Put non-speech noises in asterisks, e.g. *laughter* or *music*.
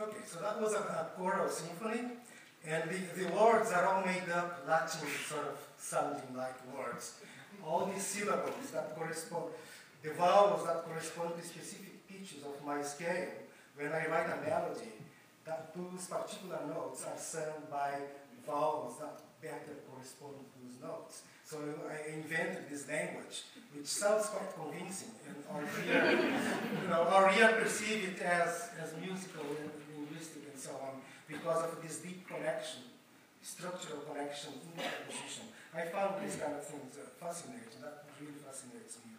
Okay, so that was a, a choral symphony, and the, the words are all made up Latin sort of sounding like words. All these syllables that correspond, the vowels that correspond to specific pitches of my scale. When I write a melody, that those particular notes are sung by vowels that better correspond to those notes. So I invented this language, which sounds quite convincing, and our ear, *laughs* you know, our ear perceive it as, as musical and because of this deep connection, structural connection in the composition. I found these kind of things uh, fascinating. That really fascinates me.